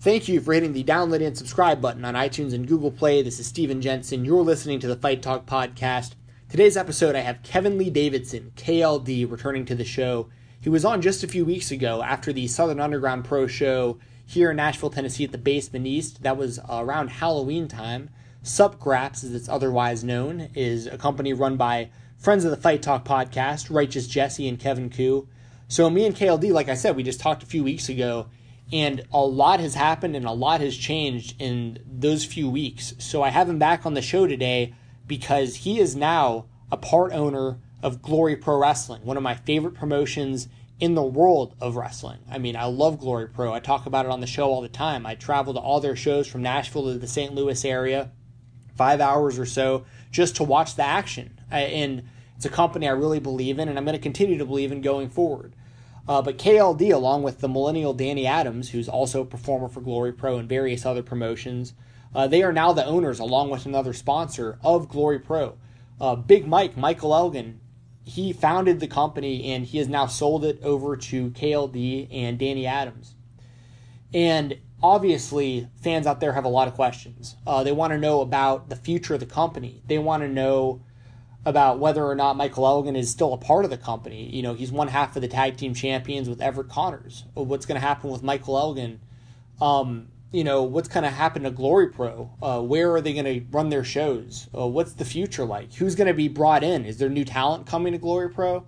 Thank you for hitting the download and subscribe button on iTunes and Google Play. This is Steven Jensen. You're listening to the Fight Talk podcast. Today's episode, I have Kevin Lee Davidson, KLD, returning to the show. He was on just a few weeks ago after the Southern Underground Pro Show here in Nashville, Tennessee at the Basement East. That was around Halloween time. Supgraps, as it's otherwise known, is a company run by friends of the Fight Talk podcast, Righteous Jesse and Kevin Ku. So me and KLD, like I said, we just talked a few weeks ago, and a lot has happened and a lot has changed in those few weeks. So I have him back on the show today because he is now a part owner of Glory Pro Wrestling, one of my favorite promotions in the world of wrestling. I mean, I love Glory Pro. I talk about it on the show all the time. I travel to all their shows from Nashville to the St. Louis area, five hours or so, just to watch the action. And it's a company I really believe in, and I'm going to continue to believe in going forward. Uh, but KLD, along with the millennial Danny Adams, who's also a performer for Glory Pro and various other promotions, uh, they are now the owners, along with another sponsor, of Glory Pro. Uh, Big Mike, Michael Elgin, he founded the company and he has now sold it over to KLD and Danny Adams. And obviously, fans out there have a lot of questions. Uh, they want to know about the future of the company. They want to know about whether or not Michael Elgin is still a part of the company. You know, he's one half of the tag team champions with Everett Connors. What's going to happen with Michael Elgin? Um, you know, what's going to happen to Glory Pro? Uh, where are they going to run their shows? Uh, what's the future like? Who's going to be brought in? Is there new talent coming to Glory Pro?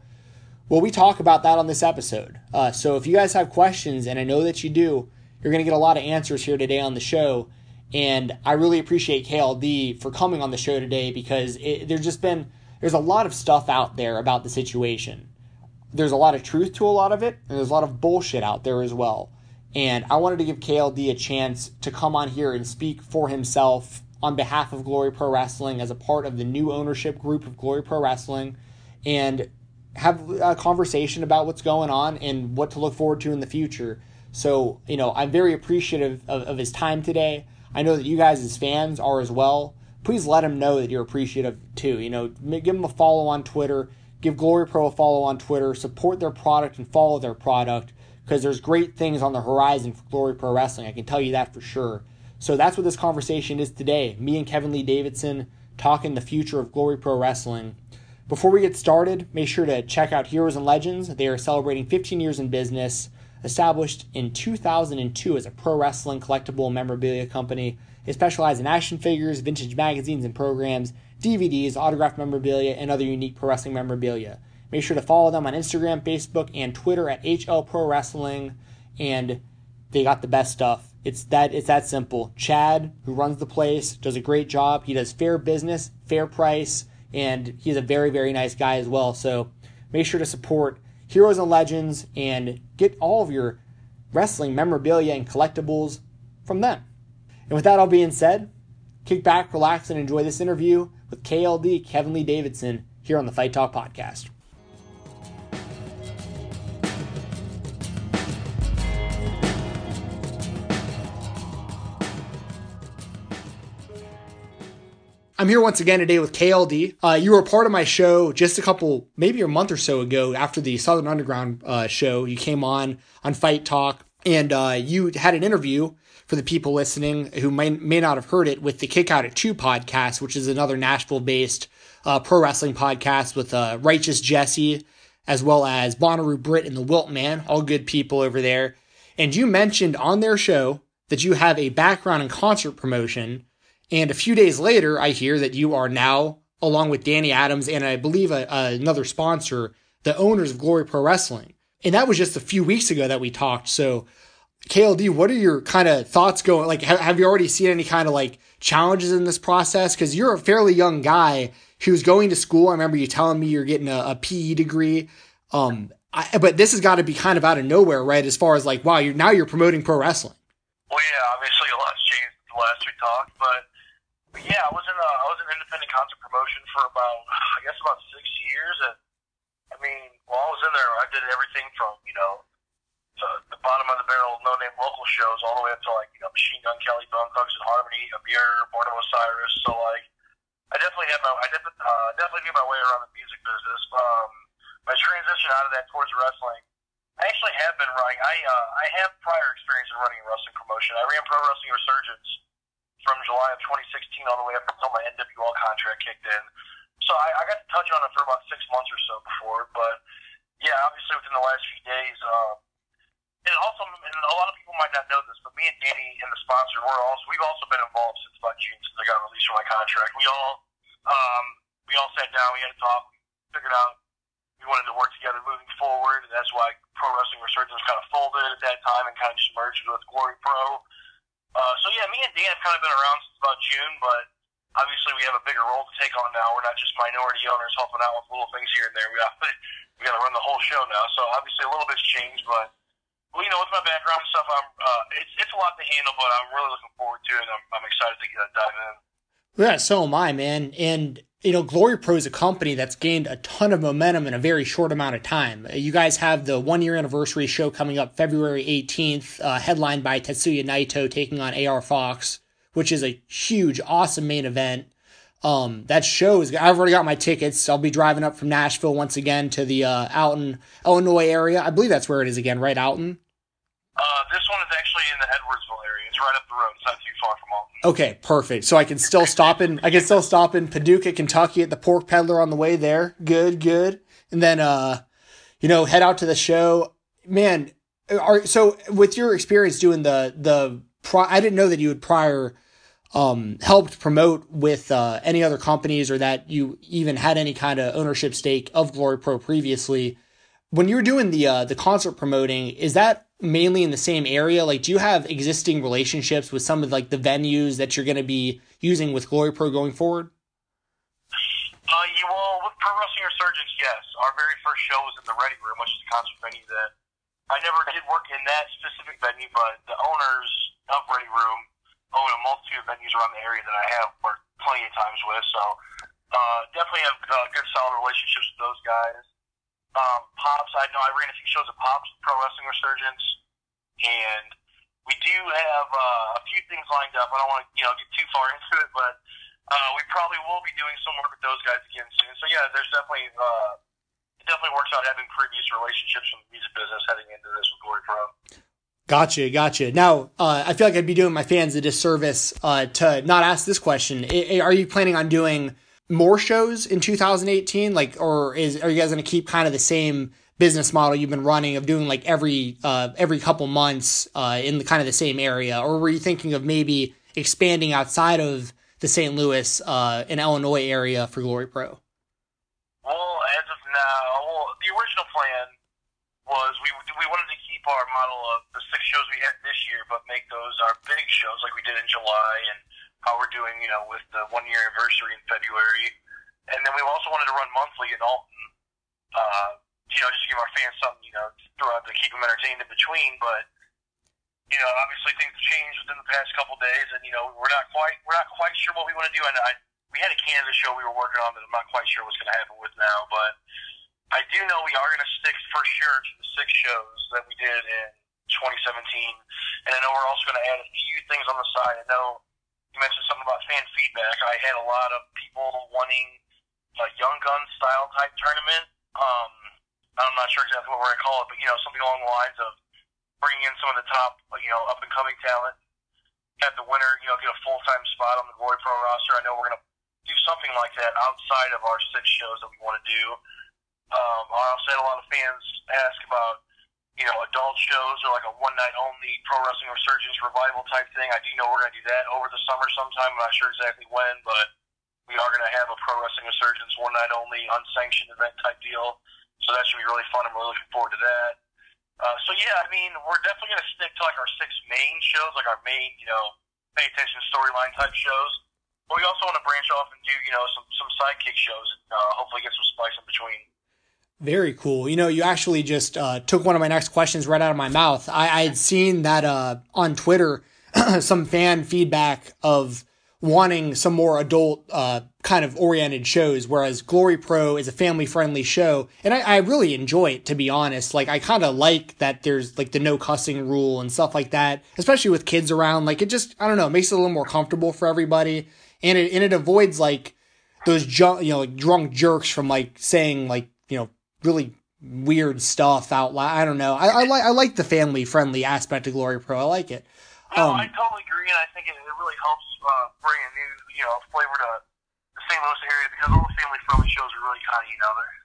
Well, we talk about that on this episode. Uh, so if you guys have questions, and I know that you do, you're going to get a lot of answers here today on the show. And I really appreciate KLD for coming on the show today because it, there's just been there's a lot of stuff out there about the situation. There's a lot of truth to a lot of it, and there's a lot of bullshit out there as well. And I wanted to give KLD a chance to come on here and speak for himself on behalf of Glory Pro Wrestling as a part of the new ownership group of Glory Pro Wrestling and have a conversation about what's going on and what to look forward to in the future. So, you know, I'm very appreciative of, of his time today. I know that you guys as fans are as well. Please let him know that you're appreciative too. You know, give him a follow on Twitter, give Glory Pro a follow on Twitter, support their product and follow their product because there's great things on the horizon for Glory Pro Wrestling. I can tell you that for sure. So that's what this conversation is today. Me and Kevin Lee Davidson talking the future of Glory Pro Wrestling. Before we get started, make sure to check out Heroes and Legends. They are celebrating 15 years in business, established in 2002 as a pro wrestling collectible memorabilia company. They specialize in action figures, vintage magazines and programs, DVDs, autographed memorabilia, and other unique pro wrestling memorabilia. Make sure to follow them on Instagram, Facebook, and Twitter at HL Pro Wrestling. And they got the best stuff. It's that it's that simple. Chad, who runs the place, does a great job. He does fair business, fair price, and he's a very, very nice guy as well. So make sure to support Heroes and Legends and get all of your wrestling memorabilia and collectibles from them. And with that all being said, kick back, relax, and enjoy this interview with KLD Kevin Lee Davidson here on the Fight Talk Podcast. I'm here once again today with KLD. Uh, you were part of my show just a couple, maybe a month or so ago after the Southern Underground uh, show. You came on on Fight Talk and uh, you had an interview for the people listening who may, may not have heard it with the Kick Out at Two podcast, which is another Nashville based uh, pro wrestling podcast with uh, Righteous Jesse as well as Bonnaroo Britt and the Wilt Man, all good people over there. And you mentioned on their show that you have a background in concert promotion and a few days later, I hear that you are now, along with Danny Adams and I believe a, a, another sponsor, the owners of Glory Pro Wrestling. And that was just a few weeks ago that we talked. So, KLD, what are your kind of thoughts going? Like, have, have you already seen any kind of like challenges in this process? Because you're a fairly young guy who's going to school. I remember you telling me you're getting a, a PE degree. Um, I, but this has got to be kind of out of nowhere, right? As far as like, wow, you're now you're promoting pro wrestling. Well, yeah, obviously a lot's changed the last we talked, but but yeah, I was in a, I was in independent concert promotion for about I guess about six years, and I mean, while I was in there, I did everything from you know the, the bottom of the barrel, no name local shows, all the way up to like you know Machine Gun Kelly, Bone Thugs and Harmony, Emmure, Born of Osiris. So like, I definitely had my, I definitely, uh, definitely knew my way around the music business. Um, my transition out of that towards wrestling, I actually have been running. I uh, I have prior experience in running a wrestling promotion. I ran Pro Wrestling Resurgence from July of 2016 all the way up until my NWL contract kicked in. So I, I got to touch on it for about six months or so before. But yeah, obviously within the last few days, uh, also, and a lot of people might not know this, but me and Danny and the sponsor, we're also we've also been involved since about June since I got released from my contract. We all um, we all sat down, we had a talk, figured out we wanted to work together moving forward, and that's why Pro Wrestling Resurgence kind of folded at that time and kind of just merged with Glory Pro. Uh, so yeah, me and Dan have kind of been around since about June, but obviously we have a bigger role to take on now. We're not just minority owners helping out with little things here and there. We got we got to run the whole show now. So obviously a little bit's changed, but well, you know, with my background and stuff, I'm uh, it's it's a lot to handle, but I'm really looking forward to it. and I'm, I'm excited to get, dive in. Yeah, so am I, man. And you know, Glory Pro is a company that's gained a ton of momentum in a very short amount of time. You guys have the one year anniversary show coming up February 18th, uh, headlined by Tetsuya Naito taking on AR Fox, which is a huge, awesome main event. Um, that show is, I've already got my tickets. I'll be driving up from Nashville once again to the uh, Alton, Illinois area. I believe that's where it is again, right, Alton? Uh, this one is actually in the Edwardsville area. It's right up the road. It's not too far from Alton. Okay, perfect. So I can still stop in. I can still stop in Paducah, Kentucky, at the Pork Peddler on the way there. Good, good. And then, uh, you know, head out to the show. Man, are so with your experience doing the the. Pro, I didn't know that you had prior um, helped promote with uh, any other companies or that you even had any kind of ownership stake of Glory Pro previously. When you're doing the uh, the concert promoting, is that mainly in the same area? Like, do you have existing relationships with some of like the venues that you're going to be using with Glory Pro going forward? Uh, you with Pro Wrestling Resurgence, yes. Our very first show was in the Ready Room, which is a concert venue that I never did work in that specific venue, but the owners of Ready Room own a multitude of venues around the area that I have worked plenty of times with. So uh, definitely have uh, good, solid relationships with those guys. Um, Pops, I know I ran a few shows at Pops Pro Wrestling Resurgence, and we do have uh, a few things lined up. I don't want to you know get too far into it, but uh, we probably will be doing some work with those guys again soon. So yeah, there's definitely uh, it definitely works out having previous relationships from the music business heading into this with Glory Pro. Gotcha, gotcha. Now, uh, I feel like I'd be doing my fans a disservice uh, to not ask this question. I, are you planning on doing more shows in 2018? Like, or is are you guys going to keep kind of the same business model you've been running of doing like every uh, every couple months uh, in the kind of the same area, or were you thinking of maybe expanding outside of the St. Louis uh, and Illinois area for Glory Pro? Well, as of now, well, the original plan was we we wanted to keep our model of the six shows we had this year, but make those our big shows like we did in July and how we're doing, you know, with the one year anniversary in February. And then we also wanted to run monthly in Alton, uh, you know, just to give our fans something, you know, throughout to keep them entertained in between. But you know, obviously things have changed within the past couple days, and you know, we're not quite we're not quite sure what we want to do. And I, we had a Canada show we were working on that I'm not quite sure what's going to happen with now, but I do know we are going to stick for sure to the six shows that we did in 2017, and I know we're also going to add a few things on the side. I know you mentioned something about fan feedback. I had a lot of people wanting a Young Gun style type tournament. Um, I'm not sure exactly what we're going to call it, but you know, something along the lines of bringing in some of the top, you know, up and coming talent. Have the winner, you know, get a full time spot on the Glory Pro roster. I know we're going to do something like that outside of our six shows that we want to do. Um, I also had a lot of fans ask about, you know, adult shows or like a one night only pro wrestling resurgence revival type thing. I do know we're going to do that over the summer sometime. I'm not sure exactly when, but we are going to have a pro wrestling resurgence one night only unsanctioned event type deal. So that should be really fun. I'm really looking forward to that. Uh, so yeah, I mean, we're definitely going to stick to like our six main shows, like our main, you know, pay attention storyline type shows. But we also want to branch off and do, you know, some some sidekick shows and uh, hopefully get some spice in between. Very cool. You know, you actually just uh, took one of my next questions right out of my mouth. I, I had seen that uh, on Twitter, some fan feedback of wanting some more adult uh, kind of oriented shows, whereas Glory Pro is a family friendly show. And I, I, really enjoy it, to be honest. Like, I kind of like that there's like the no cussing rule and stuff like that, especially with kids around. Like, it just, I don't know, makes it a little more comfortable for everybody. And it, and it avoids like those, ju- you know, like drunk jerks from like saying like, you know, really weird stuff out loud. I don't know. I, I like I like the family friendly aspect of Glory Pro. I like it. No, um, I totally agree, and I think it, it really helps uh, bring a new, you know, flavor to the St. Louis area because all the family friendly shows are really kind of, you know, they're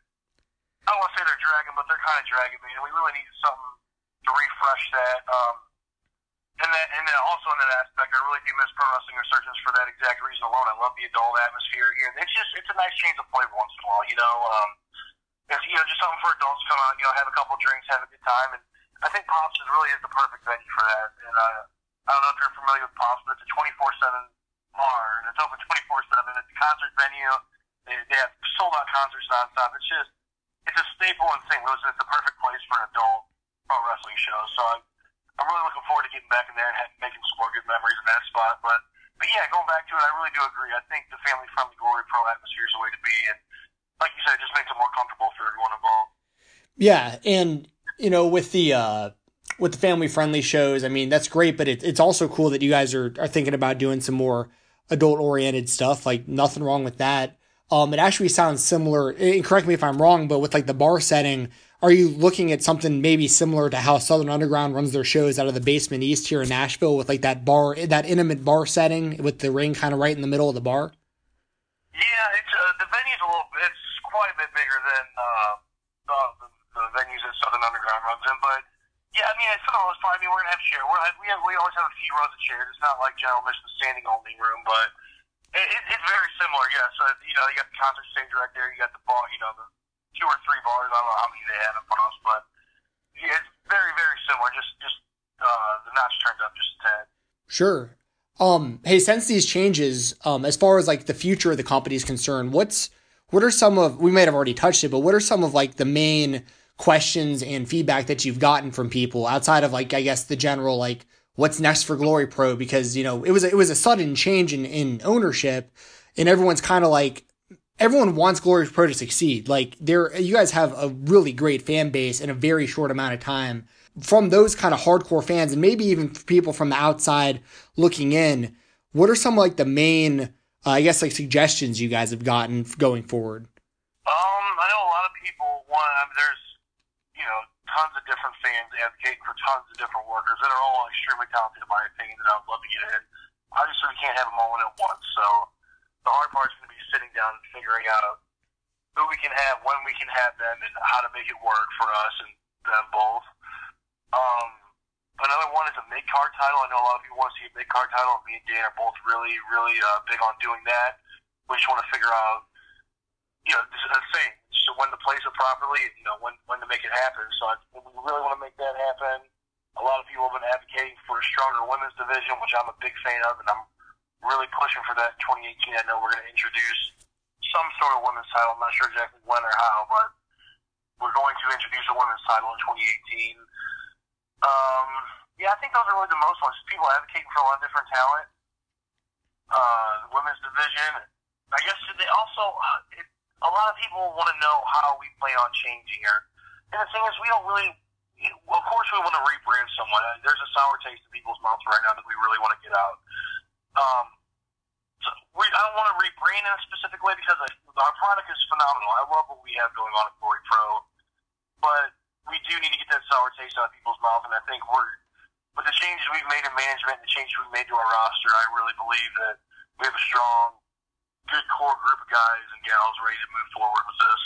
I don't want to say they're dragging, but they're kind of dragging me, and we really need something to refresh that. Um, and then, and then also in that aspect, I really do miss pro wrestling resurgence for that exact reason alone. I love the adult atmosphere here. It's just, it's a nice change of flavor once in a while, you know. Um, it's, you know, just something for adults to come out, you know, have a couple drinks, have a good time, and I think Pops is really is the perfect venue for that. And uh, I don't know if you're familiar with Pops, but it's a 24/7 bar, and it's open 24/7. It's a concert venue. They, they have sold out concerts nonstop. It's just, it's a staple in St. Louis. It's the perfect place for an adult pro wrestling show. So I'm, I'm really looking forward to getting back in there and making some more good memories in that spot. But, but yeah, going back to it, I really do agree. I think the family friendly Glory Pro atmosphere is the way to be, and like you said, it just makes it more comfortable for everyone involved. Yeah, and you know, with the uh, with the family friendly shows, I mean, that's great, but it, it's also cool that you guys are are thinking about doing some more adult oriented stuff. Like nothing wrong with that. Um, it actually sounds similar. And correct me if I'm wrong, but with like the bar setting, are you looking at something maybe similar to how Southern Underground runs their shows out of the basement east here in Nashville with like that bar, that intimate bar setting with the ring kind of right in the middle of the bar? Yeah, it's uh, the venue's a little. It's quite a bit bigger than uh, the, the, venues that Southern Underground runs in, but yeah, I mean, it's for the most part. I mean, we're gonna have chair. We're, we have, we always have a few rows of chairs. It's not like General Mission standing only room, but it, it, it's very similar. Yeah, so you know, you got the concert stage right there. You got the bar. You know, the two or three bars. I don't know how many they have in Pops, but yeah, it's very very similar. Just just uh, the notch turned up just a tad. Sure. Um, hey, since these changes, um, as far as like the future of the company is concerned, what's what are some of we might have already touched it, but what are some of like the main questions and feedback that you've gotten from people outside of like I guess the general like what's next for Glory Pro because you know it was it was a sudden change in in ownership and everyone's kind of like everyone wants Glory Pro to succeed. Like there you guys have a really great fan base in a very short amount of time from those kind of hardcore fans and maybe even people from the outside looking in. What are some like the main I guess like suggestions you guys have gotten going forward? Um, I know a lot of people want. I mean, there's you know tons of different fans advocating for tons of different workers that are all extremely talented, in my opinion. That I would love to get in. Obviously, we can't have them all in at once. So the hard part is going to be sitting down and figuring out who we can have, when we can have them, and how to make it work for us and them both. Um, Another one is a mid card title. I know a lot of people want to see a mid card title. Me and Dan are both really, really uh, big on doing that. We just want to figure out, you know, this is the thing. So when to place it properly, and you know, when when to make it happen. So I, we really want to make that happen. A lot of people have been advocating for a stronger women's division, which I'm a big fan of, and I'm really pushing for that in 2018. I know we're going to introduce some sort of women's title. I'm not sure exactly when or how, but we're going to introduce a women's title in 2018. Um, yeah, I think those are really the most ones. People advocating for a lot of different talent. Uh, the women's division. I guess they also, uh, it, a lot of people want to know how we plan on changing her. And the thing is, we don't really, of course, we want to rebrand someone. There's a sour taste in people's mouths right now that we really want to get out. Um, so we, I don't want to rebrand in a specific way because our product is phenomenal. I love what we have going on at Glory Pro, but we do need to get that sour taste out of people's mouth, and I think we're with the changes we've made in management and the changes we've made to our roster, I really believe that we have a strong, good core group of guys and gals ready to move forward with this.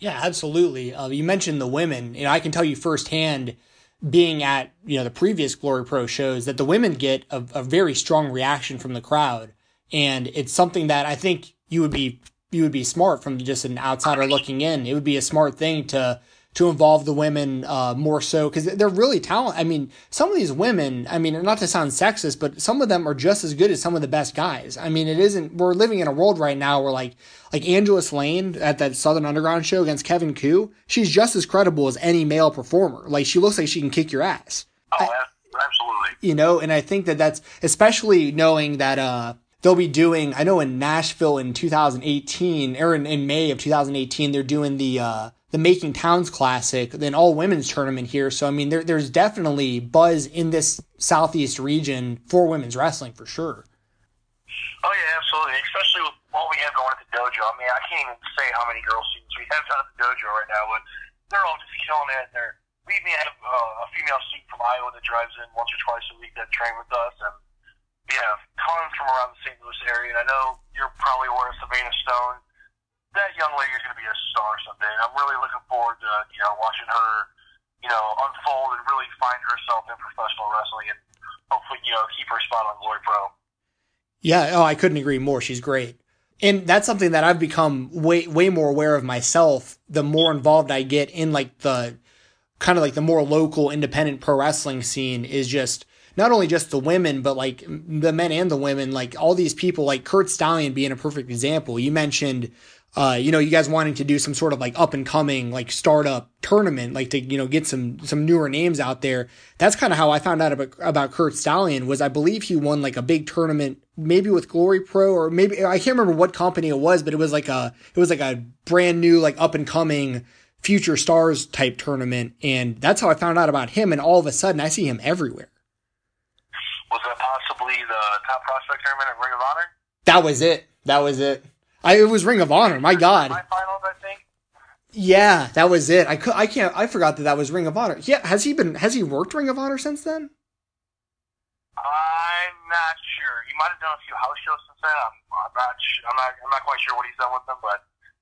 Yeah, absolutely. Uh, you mentioned the women, and I can tell you firsthand, being at you know the previous Glory Pro shows, that the women get a, a very strong reaction from the crowd, and it's something that I think you would be you would be smart from just an outsider looking in. It would be a smart thing to to involve the women uh, more so because they're really talented. I mean, some of these women, I mean, not to sound sexist, but some of them are just as good as some of the best guys. I mean, it isn't. We're living in a world right now where like like Angelus Layne at that Southern Underground show against Kevin Ku, she's just as credible as any male performer. Like she looks like she can kick your ass. Oh, I, absolutely. You know, and I think that that's especially knowing that uh they'll be doing i know in nashville in 2018 or in, in may of 2018 they're doing the uh the Making Towns Classic, then all women's tournament here. So I mean, there, there's definitely buzz in this southeast region for women's wrestling for sure. Oh yeah, absolutely. Especially with what we have going at the dojo. I mean, I can't even say how many girls students we have down at the dojo right now. But they're all just killing it. They're we even have uh, a female student from Iowa that drives in once or twice a week that train with us, and we have tons from around the St. Louis area. And I know you're probably aware of Savannah Stone. That young lady is going to be a star someday. And I'm really looking forward to you know watching her you know unfold and really find herself in professional wrestling and hopefully you know keep her spot on Glory Pro. Yeah, oh, I couldn't agree more. She's great. And that's something that I've become way way more aware of myself the more involved I get in like the kind of like the more local independent pro wrestling scene is just not only just the women, but like the men and the women, like all these people, like Curt Stallion being a perfect example. You mentioned, uh, you know, you guys wanting to do some sort of like up and coming, like startup tournament, like to, you know, get some, some newer names out there. That's kind of how I found out about, about Curt Stallion was I believe he won like a big tournament, maybe with Glory Pro or maybe, I can't remember what company it was, but it was like a, it was like a brand new, like up and coming, future stars type tournament. And that's how I found out about him. And all of a sudden I see him everywhere. Was that possibly the top prospect tournament at Ring of Honor? That was it. That was it. I, it was Ring of Honor. My God. My finals, I think. Yeah, that was it. I could, I can't. I forgot that that was Ring of Honor. Yeah, has he been? Has he worked Ring of Honor since then? I'm not sure. He might have done a few house shows since then. I'm, I'm not. I'm not. I'm not quite sure what he's done with them, but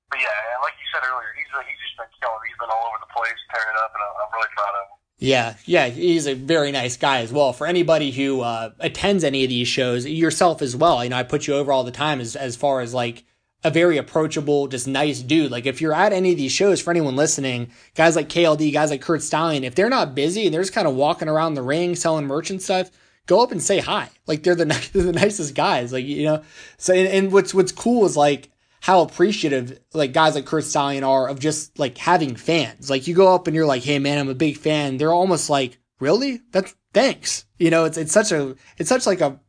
but yeah, like you said earlier, he's he's just been killing. He's been all over the place, tearing it up, and I'm really proud of him. Yeah, yeah, he's a very nice guy as well. For anybody who uh, attends any of these shows, yourself as well. You know, I put you over all the time as as far as like a very approachable, just nice dude. Like if you're at any of these shows, for anyone listening, guys like KLD, guys like Curt Stallion, if they're not busy and they're just kind of walking around the ring selling merch and stuff, go up and say hi. Like they're the they're the nicest guys. Like you know, so and, and what's what's cool is like how appreciative like guys like Curt Stallion are of just like having fans. Like you go up and you're like, "Hey man, I'm a big fan." They're almost like, "Really? That's thanks." You know, it's it's such a it's such like a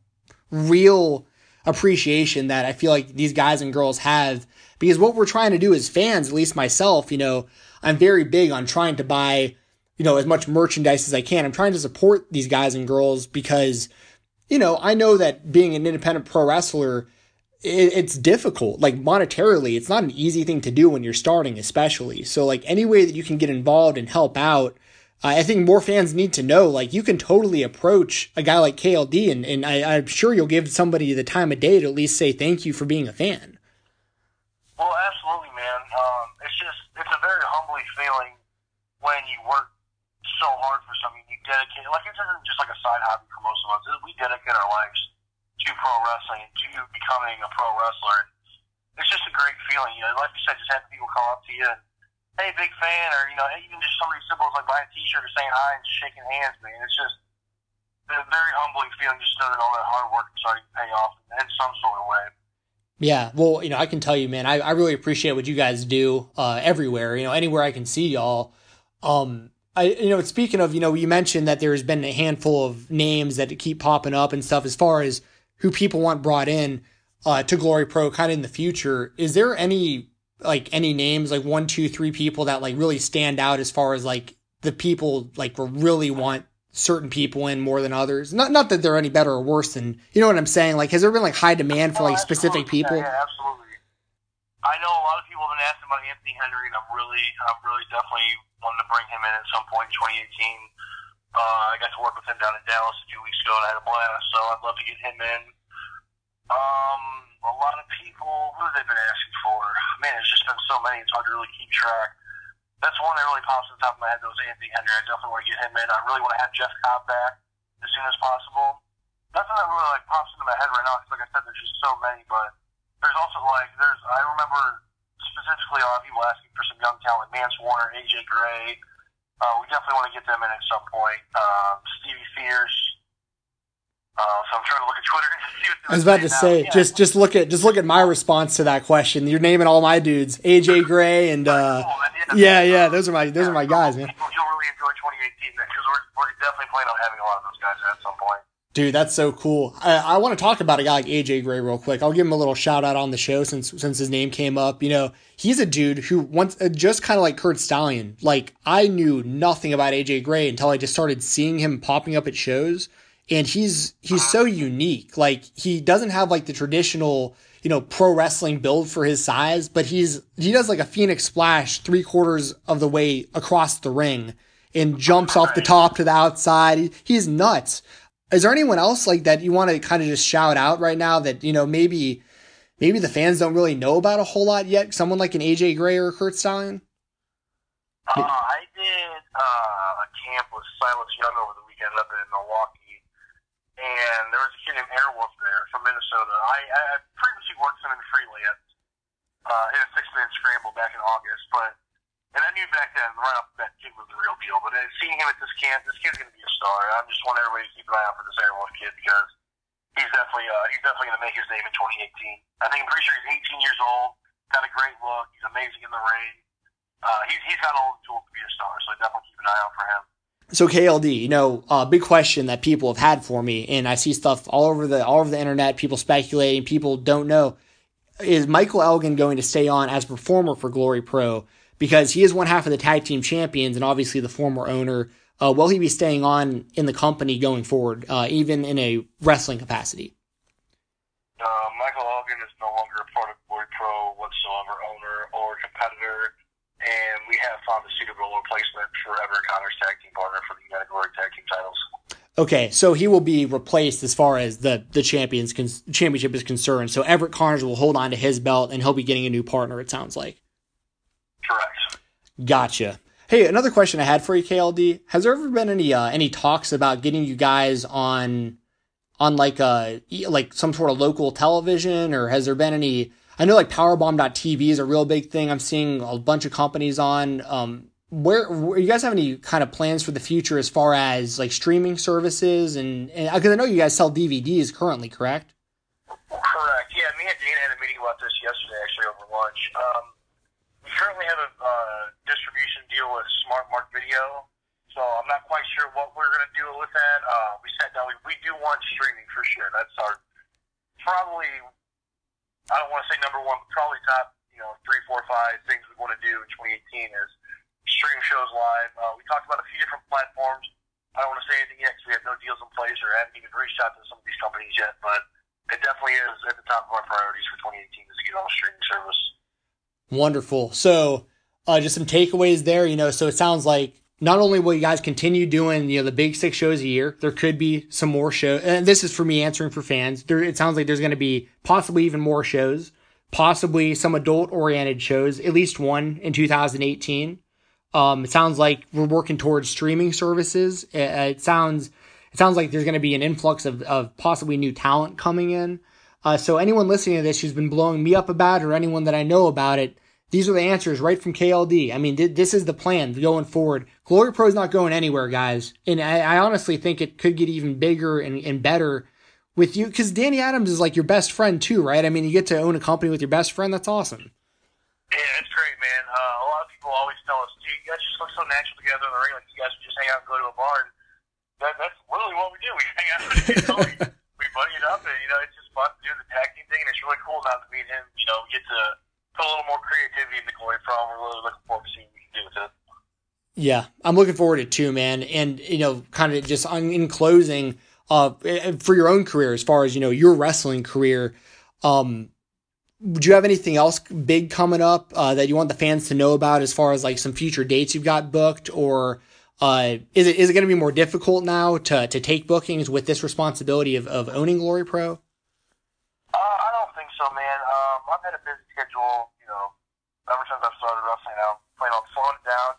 real appreciation that I feel like these guys and girls have because what we're trying to do as fans, at least myself, you know, I'm very big on trying to buy, you know, as much merchandise as I can. I'm trying to support these guys and girls because, you know, I know that being an independent pro wrestler it's difficult. Like monetarily, it's not an easy thing to do when you're starting, especially. So like any way that you can get involved and help out, I think more fans need to know. Like you can totally approach a guy like KLD, and, and I, I'm sure you'll give somebody the time of day to at least say thank you for being a fan. Well, absolutely, man. Um, it's just it's a very humbling feeling when you work so hard for something. You dedicate like it isn't just like a side hobby for most of us. We dedicate our lives to pro wrestling and to becoming a pro wrestler. It's just a great feeling. You know, like you said, just having people come up to you and, hey, big fan, or, you know, even just somebody simple as like buying a t-shirt or saying hi and just shaking hands, man. It's just a very humbling feeling just know that all that hard work is starting to pay off in some sort of way. Yeah, well, you know, I can tell you, man, I, I really appreciate what you guys do uh, everywhere. You know, anywhere I can see y'all. Um, I, you know, speaking of, you know, you mentioned that there's been a handful of names that keep popping up and stuff. As far as who people want brought in uh, to Glory Pro kind of in the future. Is there any like any names like one, two, three people that like really stand out as far as like the people like really want certain people in more than others? Not not that they're any better or worse than you know what I'm saying. Like, has there been like high demand for like oh, specific people? Yeah, yeah, absolutely. I know a lot of people have been asking about Anthony Henry, and I'm really, I'm really definitely wanting to bring him in at some point in 2018. Uh, I got to work with him down in Dallas a few weeks ago, and I had a blast. So I'd love to get him in. Um, a lot of people. Who have they been asking for? Man, it's just been so many. It's hard to really keep track. That's one that really pops in the top of my head. Those Anthony Henry. I definitely want to get him in. I really want to have Jeff Cobb back as soon as possible. Nothing that really like pops into my head right now. Because like I said, there's just so many. But there's also like there's. I remember specifically a lot of people asking for some young talent. Mance Warner, AJ Gray. Uh, we definitely want to get them in at some point. Uh, Stevie Fierce. Uh, so I'm trying to look at Twitter and see what I was about to say, just just look at just look at my response to that question. You're naming all my dudes, AJ Gray and uh, yeah, yeah, those are my those are my guys, man. You'll really enjoy 2018 because we're, we're definitely planning on having a lot of those guys at some point. Dude, that's so cool. I, I want to talk about a guy like AJ Gray real quick. I'll give him a little shout out on the show since since his name came up. You know, he's a dude who once uh, just kind of like Curt Stallion. Like I knew nothing about AJ Gray until I just started seeing him popping up at shows. And he's he's so unique. Like he doesn't have like the traditional you know pro wrestling build for his size, but he's he does like a phoenix splash three quarters of the way across the ring and jumps off the top to the outside. He's nuts. Is there anyone else like that you want to kind of just shout out right now that you know maybe maybe the fans don't really know about a whole lot yet? Someone like an AJ Gray or Curt Stallion. Uh, I did uh, a camp with Silas Young over the weekend up in Milwaukee, and there was a kid named Airwolf there from Minnesota. I, I previously worked with him in freelance uh, in a six-man scramble back in August, but and I knew back then, right off the bat, kid was the real deal. But uh, seeing him at this camp, this kid's going to be a star. I just want everybody to keep an eye out for this Airwolf kid because he's definitely uh, he's definitely going to make his name in 2018. I think I'm pretty sure he's 18 years old, got a great look, he's amazing in the ring. Uh, he's he's got all the tools to be a star, so definitely keep an eye out for him. So KLD, you know, a uh, big question that people have had for me, and I see stuff all over the all over the internet. People speculating, people don't know. Is Michael Elgin going to stay on as performer for Glory Pro? Because he is one half of the tag team champions, and obviously the former owner. Uh, will he be staying on in the company going forward, uh, even in a wrestling capacity? Uh, Michael Elgin is no longer a part of Glory Pro whatsoever, owner or competitor and we have found a suitable replacement for Everett Connor's tag team partner for the United Glory tag team titles. Okay, so he will be replaced as far as the the champions con- championship is concerned. So Everett Connors will hold on to his belt, and he'll be getting a new partner. It sounds like. Correct. Gotcha. Hey, another question I had for you, KLD. Has there ever been any uh, any talks about getting you guys on on like a like some sort of local television, or has there been any I know like Powerbomb.tv is a real big thing. I'm seeing a bunch of companies on. Um, where, where you guys have any kind of plans for the future as far as like streaming services and because I know you guys sell DVDs currently, correct? Correct. Yeah, me and Dana had a meeting about this yesterday, actually over lunch. Um, we currently have a uh, distribution deal with Smart Mark Video, so I'm not quite sure what we're going to do with that. Uh, we sat down. We, we do want streaming for sure. That's our probably I don't want to say number one, but probably top, you know, three, four, five things we want to do in 2018 is stream shows live. Uh, we talked about a few different platforms. I don't want to say anything yet because we have no deals in place or haven't even reached out to some of these companies yet, but it definitely is at the top of our priorities for 2018 is to get on a streaming service. Wonderful. So, uh, just some takeaways there, you know, so it sounds like not only will you guys continue doing you know the big six shows a year, there could be some more shows. And this is for me answering for fans. There, it sounds like there's going to be possibly even more shows, possibly some adult oriented shows, at least one in 2018. Um, it sounds like we're working towards streaming services. It, it sounds it sounds like there's going to be an influx of, of possibly new talent coming in. Uh, so anyone listening to this who's been blowing me up about it, or anyone that I know about it, these are the answers right from KLD. I mean, th- this is the plan going forward. Glory Pro is not going anywhere, guys. And I, I honestly think it could get even bigger and, and better with you because Danny Adams is like your best friend too, right? I mean, you get to own a company with your best friend. That's awesome. Yeah, it's great, man. Uh, a lot of people always tell us, "Dude, you guys just look so natural together in the ring. Like you guys just hang out and go to a bar." And that, that's literally what we do. We hang out, and, you know, we, we buddy it up, and you know, it's just fun to do the tag team thing. And it's really cool now to meet him. You know, get to put a little more creativity in the Glory Pro. We're really looking forward to seeing what we can do with it. Yeah, I'm looking forward to it too, man. And you know, kind of just in closing, uh, for your own career, as far as you know, your wrestling career, um, do you have anything else big coming up uh, that you want the fans to know about, as far as like some future dates you've got booked, or uh, is it is it going to be more difficult now to to take bookings with this responsibility of, of owning Glory Pro? Uh, I don't think so, man. I've had a busy schedule, you know, ever since I've started wrestling. Now, playing on slowing it down.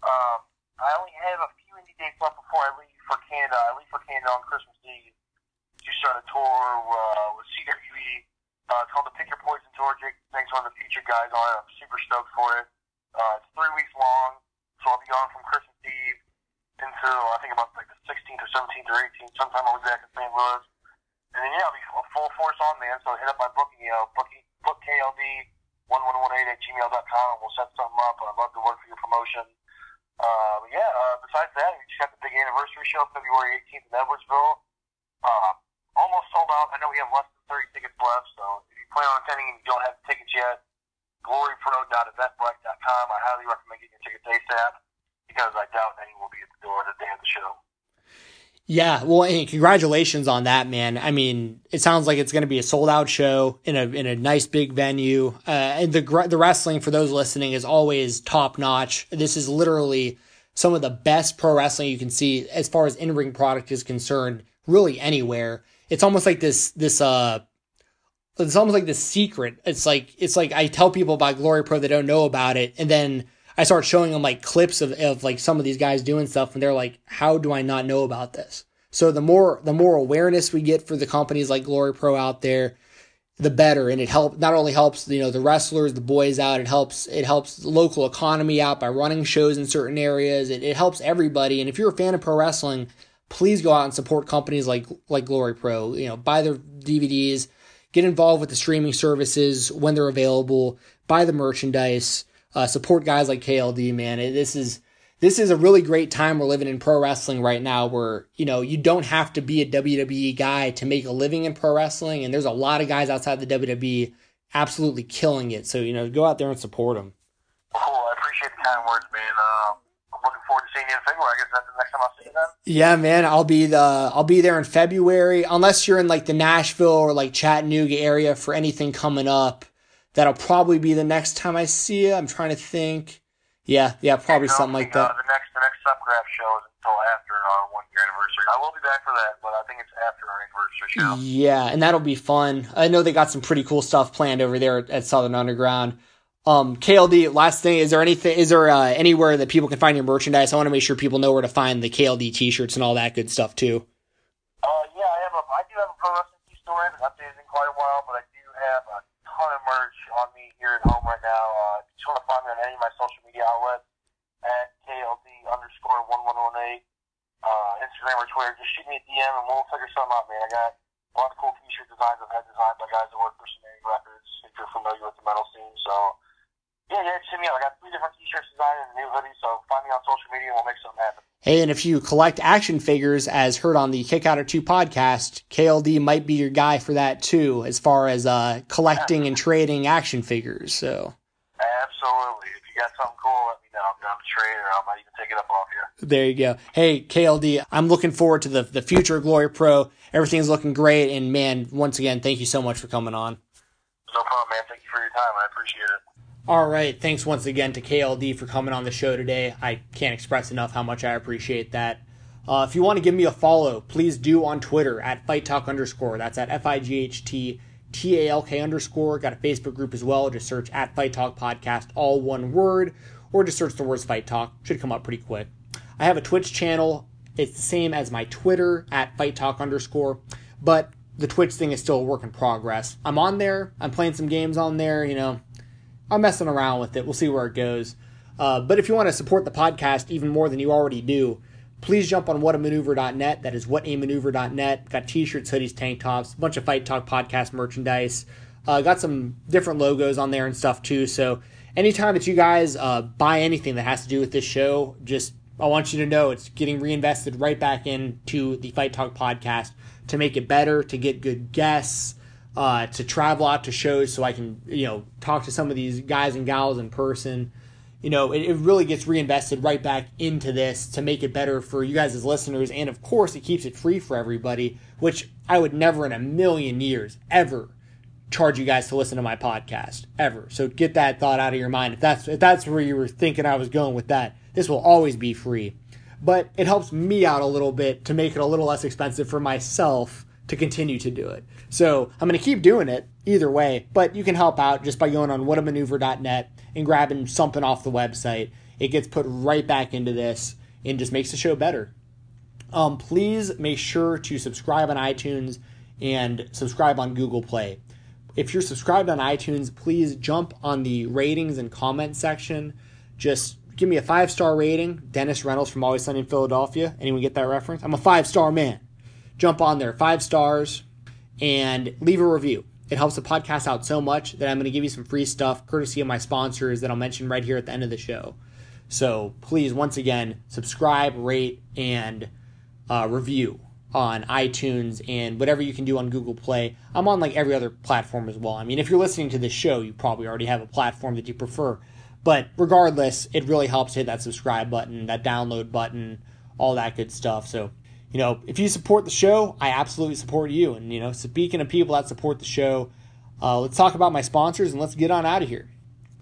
Um, I only have a few indie dates left before I leave for Canada. I leave for Canada on Christmas Eve to start a tour uh, with CWE. Uh, it's called the Pick Your Poison Tour. Jake thanks one of the featured guys on it. I'm super stoked for it. Uh, it's three weeks long, so I'll be gone from Christmas Eve until I think about like the 16th or 17th or 18th. Sometime I'll be back in St. Louis. And then yeah, I'll be a full force on, man. So hit up my booking, you know, booking, book KLD 1118 at gmail.com and we'll set something up. I'd love to work for your promotion. Uh, yeah, uh, besides that, we just got the big anniversary show February 18th in Edwardsville. Uh, almost sold out. I know we have less than 30 tickets left, so if you plan on attending and you don't have tickets yet, glorypro.eventbrite.com. I highly recommend getting your tickets ASAP because I doubt any will be at the door the day of the show. Yeah, well, congratulations on that, man. I mean, it sounds like it's going to be a sold out show in a in a nice big venue. Uh, and the the wrestling for those listening is always top notch. This is literally some of the best pro wrestling you can see as far as in ring product is concerned. Really, anywhere. It's almost like this this uh. It's almost like this secret. It's like it's like I tell people about Glory Pro they don't know about it, and then I start showing them like clips of, of like some of these guys doing stuff and they're like, how do I not know about this? So the more the more awareness we get for the companies like Glory Pro out there, the better. And it help not only helps you know the wrestlers, the boys out. It helps it helps local economy out by running shows in certain areas. It, it helps everybody. And if you're a fan of pro wrestling, please go out and support companies like like Glory Pro. You know, buy their DVDs, get involved with the streaming services when they're available, buy the merchandise uh, support guys like KLD, man. This is this is a really great time we're living in pro wrestling right now where, you know, you don't have to be a WWE guy to make a living in pro wrestling. And there's a lot of guys outside the WWE absolutely killing it. So, you know, go out there and support them. Cool. I appreciate the kind words, man. Uh, I'm looking forward to seeing you in February. I guess that's the next time I'll see you then. Yeah, man. I'll be the I'll be there in February, unless you're in like the Nashville or like Chattanooga area for anything coming up. That'll probably be the next time I see you. I'm trying to think. Yeah, yeah, probably something like that. Uh, the next, the next subgraph show is until after our one year anniversary. I will be back for that, but I think it's after our anniversary show. Yeah, and that'll be fun. I know they got some pretty cool stuff planned over there at Southern Underground. Um, KLD, last thing, is there anything, is there uh, anywhere that people can find your merchandise? I want to make sure people know where to find the KLD t-shirts and all that good stuff too. Uh, yeah, I have a, I do have a pro wrestling store. I haven't updated in quite a while, but I do have a ton of merch on me here at home right now. Uh, if you want to find me on any of my social media outlets at KLD underscore 1118, uh, Instagram or Twitter, just shoot me a DM and we'll figure something out, man. I got a lot of cool t-shirt designs I've had designed by guys that work for Sumerian Records if you're familiar with the metal scene. So, yeah, yeah, hit me up. I got three different t-shirts designed and a new hoodie, so find me on social media and we'll make something happen. Hey, and if you collect action figures, as heard on the Kick Out or 2 podcast, KLD might be your guy for that too, as far as uh, collecting and trading action figures. So Absolutely. If you got something cool, let me know. I'm down to trade or I might even take it up off you. there you go. Hey, KLD, I'm looking forward to the, the future of Glory Pro. Everything's looking great. And man, once again, thank you so much for coming on. No problem, man. Thank you for your time. I appreciate it. All right. Thanks once again to KLD for coming on the show today. I can't express enough how much I appreciate that. Uh, if you want to give me a follow, please do on Twitter at Fight Talk underscore. That's at F I G H T T A L K underscore. Got a Facebook group as well. Just search at Fight Talk Podcast, all one word, or just search the words Fight Talk. Should come up pretty quick. I have a Twitch channel. It's the same as my Twitter at Fight Talk underscore, but the Twitch thing is still a work in progress. I'm on there. I'm playing some games on there. You know, I'm messing around with it. We'll see where it goes. Uh, but if you want to support the podcast even more than you already do, please jump on whatamaneuver.net. That is whatamaneuver.net. Got t-shirts, hoodies, tank tops, a bunch of Fight Talk podcast merchandise. Uh, got some different logos on there and stuff too. So anytime that you guys uh, buy anything that has to do with this show, just I want you to know it's getting reinvested right back into the Fight Talk podcast to make it better, to get good guests, uh, to travel out to shows so I can, you know, talk to some of these guys and gals in person. You know, it, it really gets reinvested right back into this to make it better for you guys as listeners. And of course, it keeps it free for everybody, which I would never in a million years ever charge you guys to listen to my podcast ever. So get that thought out of your mind. If that's if that's where you were thinking I was going with that, this will always be free. But it helps me out a little bit to make it a little less expensive for myself to continue to do it. So I'm going to keep doing it either way, but you can help out just by going on whatamaneuver.net and grabbing something off the website. It gets put right back into this and just makes the show better. Um, please make sure to subscribe on iTunes and subscribe on Google Play. If you're subscribed on iTunes, please jump on the ratings and comment section. Just give me a five star rating. Dennis Reynolds from Always Sunny in Philadelphia. Anyone get that reference? I'm a five star man. Jump on there, five stars, and leave a review. It helps the podcast out so much that I'm going to give you some free stuff courtesy of my sponsors that I'll mention right here at the end of the show. So please, once again, subscribe, rate, and uh, review on iTunes and whatever you can do on Google Play. I'm on like every other platform as well. I mean, if you're listening to this show, you probably already have a platform that you prefer. But regardless, it really helps hit that subscribe button, that download button, all that good stuff. So you know, if you support the show, I absolutely support you. And, you know, speaking of people that support the show, uh, let's talk about my sponsors and let's get on out of here.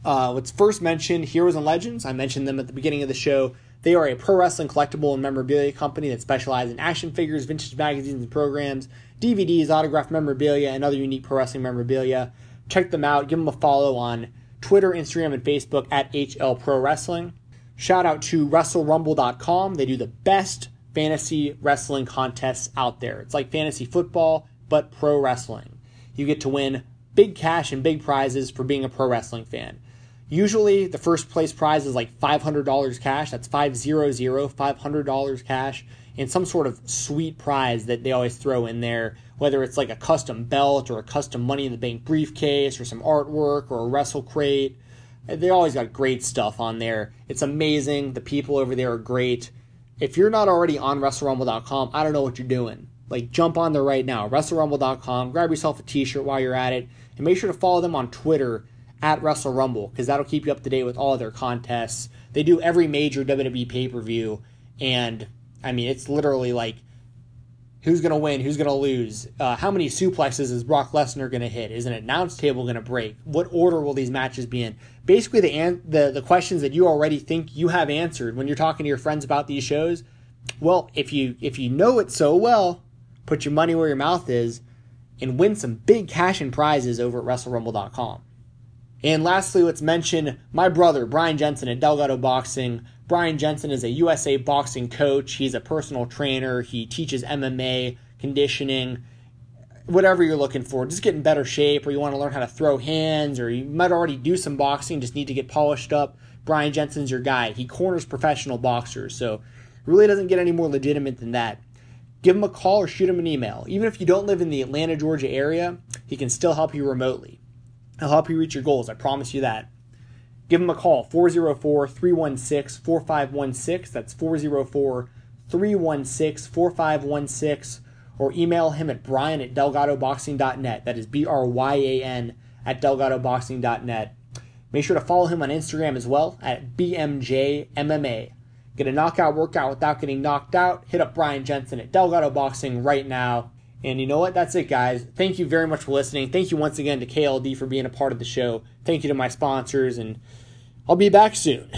Uh, let's first mention Heroes and Legends. I mentioned them at the beginning of the show. They are a pro wrestling collectible and memorabilia company that specializes in action figures, vintage magazines and programs, DVDs, autographed memorabilia, and other unique pro wrestling memorabilia. Check them out. Give them a follow on Twitter, Instagram, and Facebook at HL Pro Wrestling. Shout out to WrestleRumble.com. They do the best fantasy wrestling contests out there. It's like fantasy football, but pro wrestling. You get to win big cash and big prizes for being a pro wrestling fan. Usually, the first place prize is like $500 cash. That's 500, $500 cash, and some sort of sweet prize that they always throw in there, whether it's like a custom belt or a custom Money in the Bank briefcase or some artwork or a wrestle crate. They always got great stuff on there. It's amazing. The people over there are great. If you're not already on WrestleRumble.com, I don't know what you're doing. Like, jump on there right now, WrestleRumble.com, grab yourself a t shirt while you're at it, and make sure to follow them on Twitter at WrestleRumble because that'll keep you up to date with all of their contests. They do every major WWE pay per view, and I mean, it's literally like who's going to win, who's going to lose, uh, how many suplexes is Brock Lesnar going to hit, is an announce table going to break, what order will these matches be in? Basically, the, an- the the questions that you already think you have answered when you're talking to your friends about these shows. Well, if you if you know it so well, put your money where your mouth is, and win some big cash and prizes over at WrestleRumble.com. And lastly, let's mention my brother, Bryan Jensen at Delgado Boxing. Bryan Jensen is a USA boxing coach. He's a personal trainer. He teaches MMA, conditioning, whatever you're looking for. Just get in better shape, or you want to learn how to throw hands, or you might already do some boxing, just need to get polished up. Bryan Jensen's your guy. He corners professional boxers, so really doesn't get any more legitimate than that. Give him a call or shoot him an email. Even if you don't live in the Atlanta, Georgia area, he can still help you remotely. He'll help you reach your goals. I promise you that. Give him a call, 404 316 4516. That's 404 316 4516. Or email him at bryan at delgadoboxing.net. That is B R Y A N at delgadoboxing.net. Make sure to follow him on Instagram as well at BMJMMA. Get a knockout workout without getting knocked out. Hit up Bryan Jensen at Delgado Boxing right now. And you know what? That's it, guys. Thank you very much for listening. Thank you once again to KLD for being a part of the show. Thank you to my sponsors, and I'll be back soon.